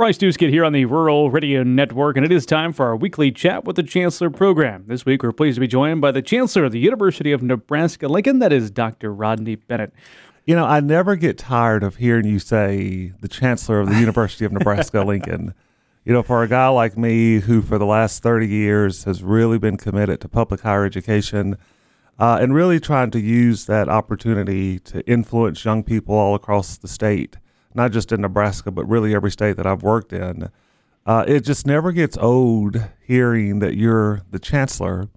Bryce Doeschot here on the Rural Radio Network, and it is time for our weekly chat with the Chancellor program. This week, we're pleased to be joined by the Chancellor of the University of Nebraska Lincoln, that is Dr. Rodney Bennett. You know, I never get tired of hearing you say the Chancellor of the University of Nebraska Lincoln. You know, for a guy like me who for the last 30 years has really been committed to public higher education uh, and really trying to use that opportunity to influence young people all across the state not just in Nebraska, but really every state that I've worked in. Uh, it just never gets old hearing that you're the chancellor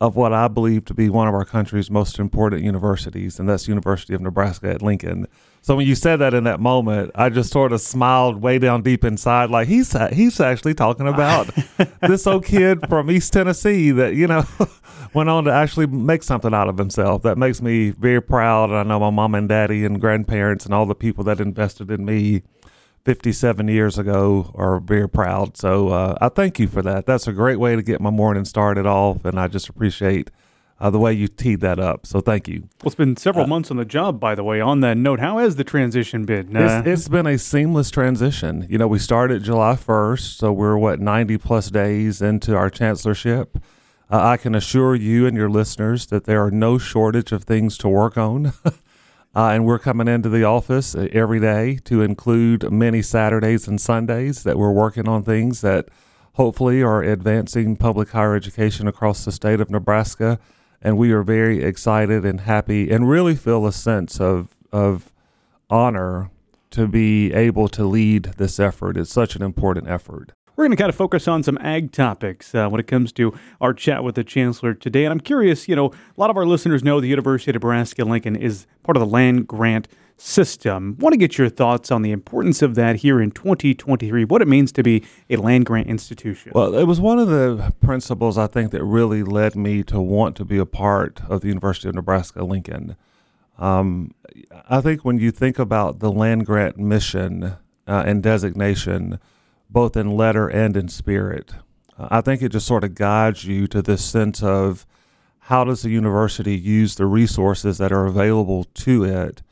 of what I believe to be one of our country's most important universities, and that's University of Nebraska at Lincoln. So when you said that in that moment, I just sort of smiled way down deep inside, like he's he's actually talking about this old kid from East Tennessee that you know went on to actually make something out of himself. That makes me very proud. I know my mom and daddy and grandparents and all the people that invested in me 57 years ago are very proud. So uh, I thank you for that. That's a great way to get my morning started off, and I just appreciate uh, the way you teed that up. So thank you. Well, it's been several uh, months on the job, by the way. On that note, how has the transition been? Uh, it's, it's been a seamless transition. You know, we started July 1st, so we're what 90 plus days into our chancellorship. Uh, I can assure you and your listeners that there are no shortage of things to work on. Uh, and we're coming into the office uh, every day to include many Saturdays and Sundays that we're working on things that hopefully are advancing public higher education across the state of Nebraska and we are very excited and happy and really feel a sense of of honor to be able to lead this effort. It's such an important effort. We're going to kind of focus on some ag topics uh, when it comes to our chat with the chancellor today. And I'm curious, you know, a lot of our listeners know the University of Nebraska Lincoln is part of the land grant system. Want to get your thoughts on the importance of that here in 2023, what it means to be a land grant institution. Well, it was one of the principles I think that really led me to want to be a part of the University of Nebraska Lincoln. Um, I think when you think about the land grant mission uh, and designation, both in letter and in spirit, uh, I think it just sort of guides you to this sense of how does the university use the resources that are available to it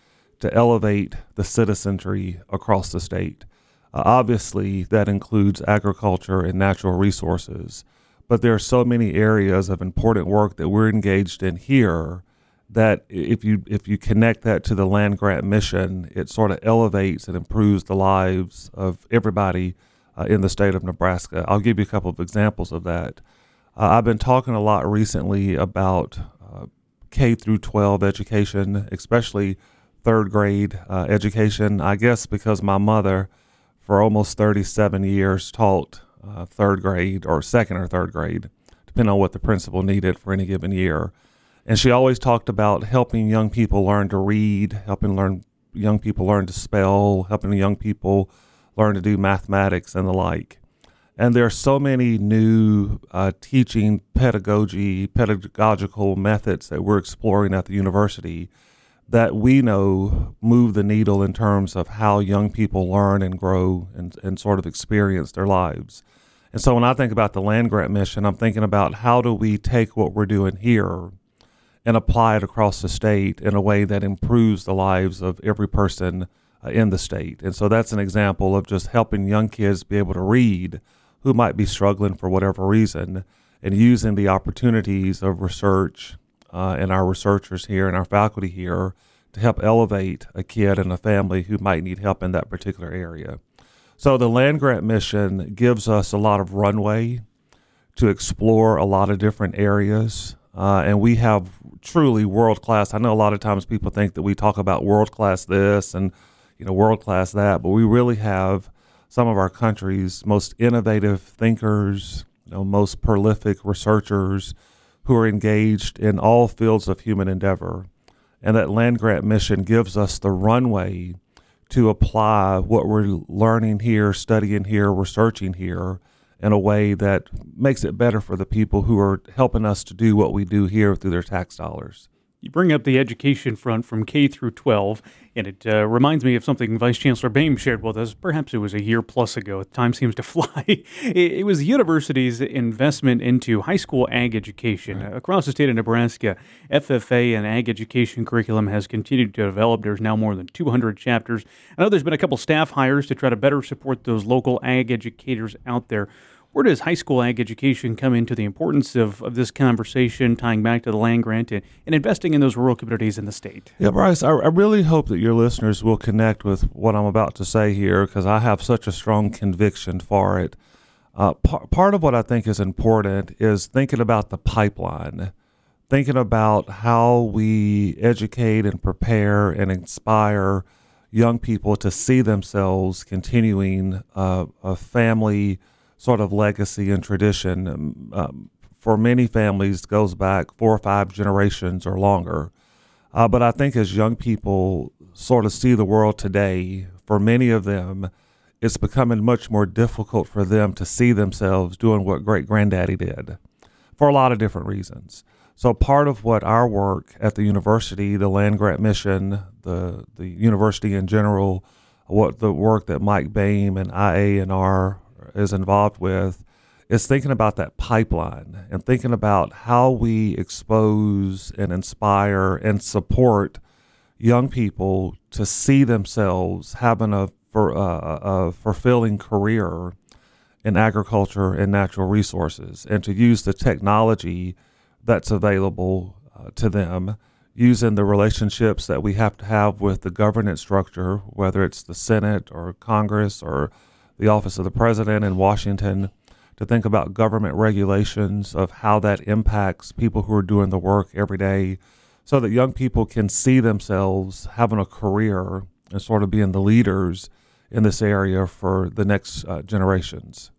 to elevate the citizenry across the state. Uh, obviously, that includes agriculture and natural resources, but there are so many areas of important work that we're engaged in here that if you if you connect that to the land grant mission, it sort of elevates and improves the lives of everybody uh, in the state of Nebraska. I'll give you a couple of examples of that. Uh, I've been talking a lot recently about uh, K through 12 education, especially third grade uh, education. I guess because my mother, for almost 37 years, taught uh, third grade or second or third grade, depending on what the principal needed for any given year. And she always talked about helping young people learn to read, helping learn young people learn to spell, helping young people learn to do mathematics and the like. And there are so many new uh, teaching pedagogy, pedagogical methods that we're exploring at the university that we know move the needle in terms of how young people learn and grow and, and sort of experience their lives. And so when I think about the land grant mission, I'm thinking about how do we take what we're doing here and apply it across the state in a way that improves the lives of every person uh, in the state. And so that's an example of just helping young kids be able to read who might be struggling for whatever reason and using the opportunities of research uh, and our researchers here and our faculty here to help elevate a kid and a family who might need help in that particular area. So the land grant mission gives us a lot of runway to explore a lot of different areas. Uh, and we have truly world class. I know a lot of times people think that we talk about world class this and you know world class that, but we really have some of our country's most innovative thinkers, you know, most prolific researchers who are engaged in all fields of human endeavor. And that land grant mission gives us the runway to apply what we're learning here, studying here, researching here in a way that makes it better for the people who are helping us to do what we do here through their tax dollars. You bring up the education front from K through 12, and it uh, reminds me of something Vice Chancellor Boehm shared with us. Perhaps it was a year plus ago. Time seems to fly. it, was the university's investment into high school ag education right. across the state of Nebraska. FFA and ag education curriculum has continued to develop. There's now more than 200 chapters. I know there's been a couple staff hires to try to better support those local ag educators out there. Where does high school ag education come into the importance of, of this conversation, tying back to the land grant and, and investing in those rural communities in the state? Yeah, Bryce, I, I really hope that your listeners will connect with what I'm about to say here because I have such a strong conviction for it. Uh, p- part of what I think is important is thinking about the pipeline, thinking about how we educate and prepare and inspire young people to see themselves continuing uh, a family sort of legacy and tradition um, um, for many families goes back four or five generations or longer. Uh, but I think as young people sort of see the world today, for many of them, it's becoming much more difficult for them to see themselves doing what great granddaddy did for a lot of different reasons. So part of what our work at the university, the land grant mission, the the university in general, what the work that Mike Boehm and IANR is involved with is thinking about that pipeline and thinking about how we expose and inspire and support young people to see themselves having a, for, uh, a fulfilling career in agriculture and natural resources and to use the technology that's available uh, to them using the relationships that we have to have with the governance structure whether it's the senate or congress or the office of the president in Washington to think about government regulations of how that impacts people who are doing the work every day so that young people can see themselves having a career and sort of being the leaders in this area for the next uh, generations.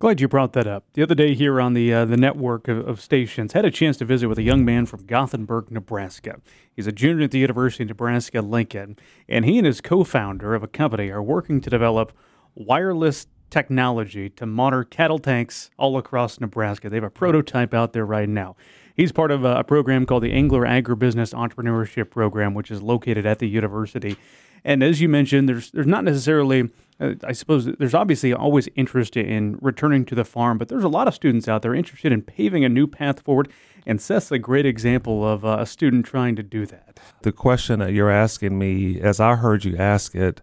Glad you brought that up. The other day here on the uh, the network of, of, stations, had a chance to visit with a young man from Gothenburg, Nebraska. He's a junior at the University of Nebraska Lincoln, and he and his co-founder of a company are working to develop wireless technology to monitor cattle tanks all across Nebraska. They have a prototype out there right now. He's part of a program called the Engler Agribusiness Entrepreneurship Program, which is located at the university. And as you mentioned, there's there's not necessarily, uh, I suppose, there's obviously always interest in returning to the farm, but there's a lot of students out there interested in paving a new path forward. And Seth's a great example of uh, a student trying to do that. The question that you're asking me, as I heard you ask it,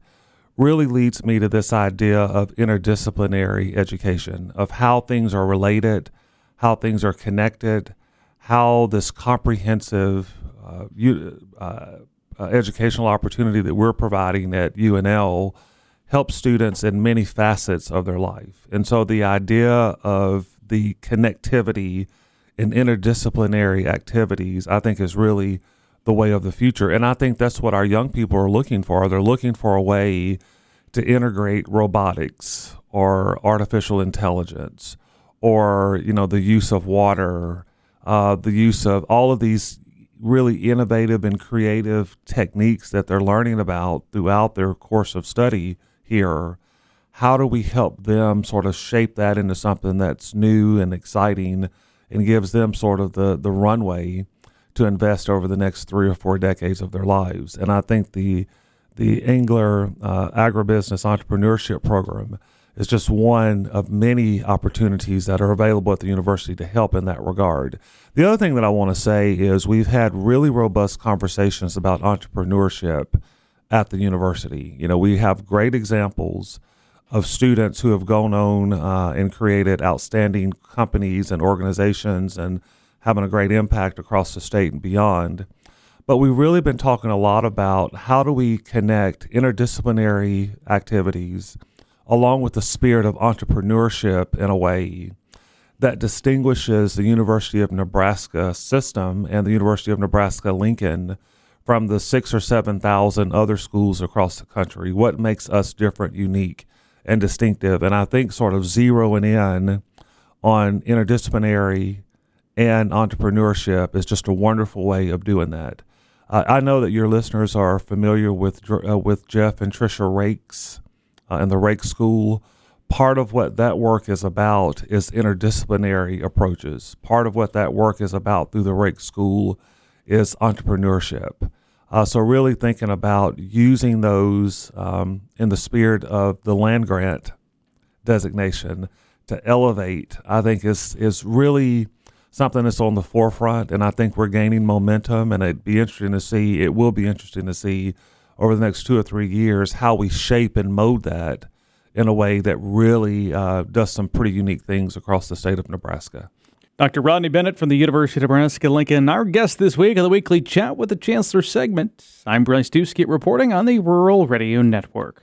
really leads me to this idea of interdisciplinary education, of how things are related, how things are connected, how this comprehensive uh, uh, uh, educational opportunity that we're providing at UNL helps students in many facets of their life. And so the idea of the connectivity and interdisciplinary activities, I think, is really the way of the future. And I think that's what our young people are looking for. They're looking for a way to integrate robotics or artificial intelligence or, you know, the use of water, uh, the use of all of these really innovative and creative techniques that they're learning about throughout their course of study here. How do we help them sort of shape that into something that's new and exciting and gives them sort of the, the runway to invest over the next three or four decades of their lives. And I think the the Engler uh, Agribusiness Entrepreneurship Program is just one of many opportunities that are available at the university to help in that regard. The other thing that I want to say is we've had really robust conversations about entrepreneurship at the university. You know, we have great examples of students who have gone on uh, and created outstanding companies and organizations and having a great impact across the state and beyond. But we've really been talking a lot about how do we connect interdisciplinary activities along with the spirit of entrepreneurship in a way that distinguishes the University of Nebraska system and the University of Nebraska Lincoln from the six or 7,000 other schools across the country. What makes us different, unique, and distinctive? And I think sort of zeroing in on interdisciplinary and entrepreneurship is just a wonderful way of doing that. Uh, I know that your listeners are familiar with uh, with Jeff and Tricia Raikes uh, and the Raikes School. Part of what that work is about is interdisciplinary approaches. Part of what that work is about through the Raikes School is entrepreneurship. Uh, so, really thinking about using those um, in the spirit of the land grant designation to elevate, I think is is really something that's on the forefront, and I think we're gaining momentum. And it'd be interesting to see. It will be interesting to see over the next two or three years how we shape and mold that in a way that really uh, does some pretty unique things across the state of Nebraska. Dr. Rodney Bennett from the University of Nebraska Lincoln, our guest this week on the weekly chat with the Chancellor segment. I'm Bryce Doeschot reporting on the Rural Radio Network.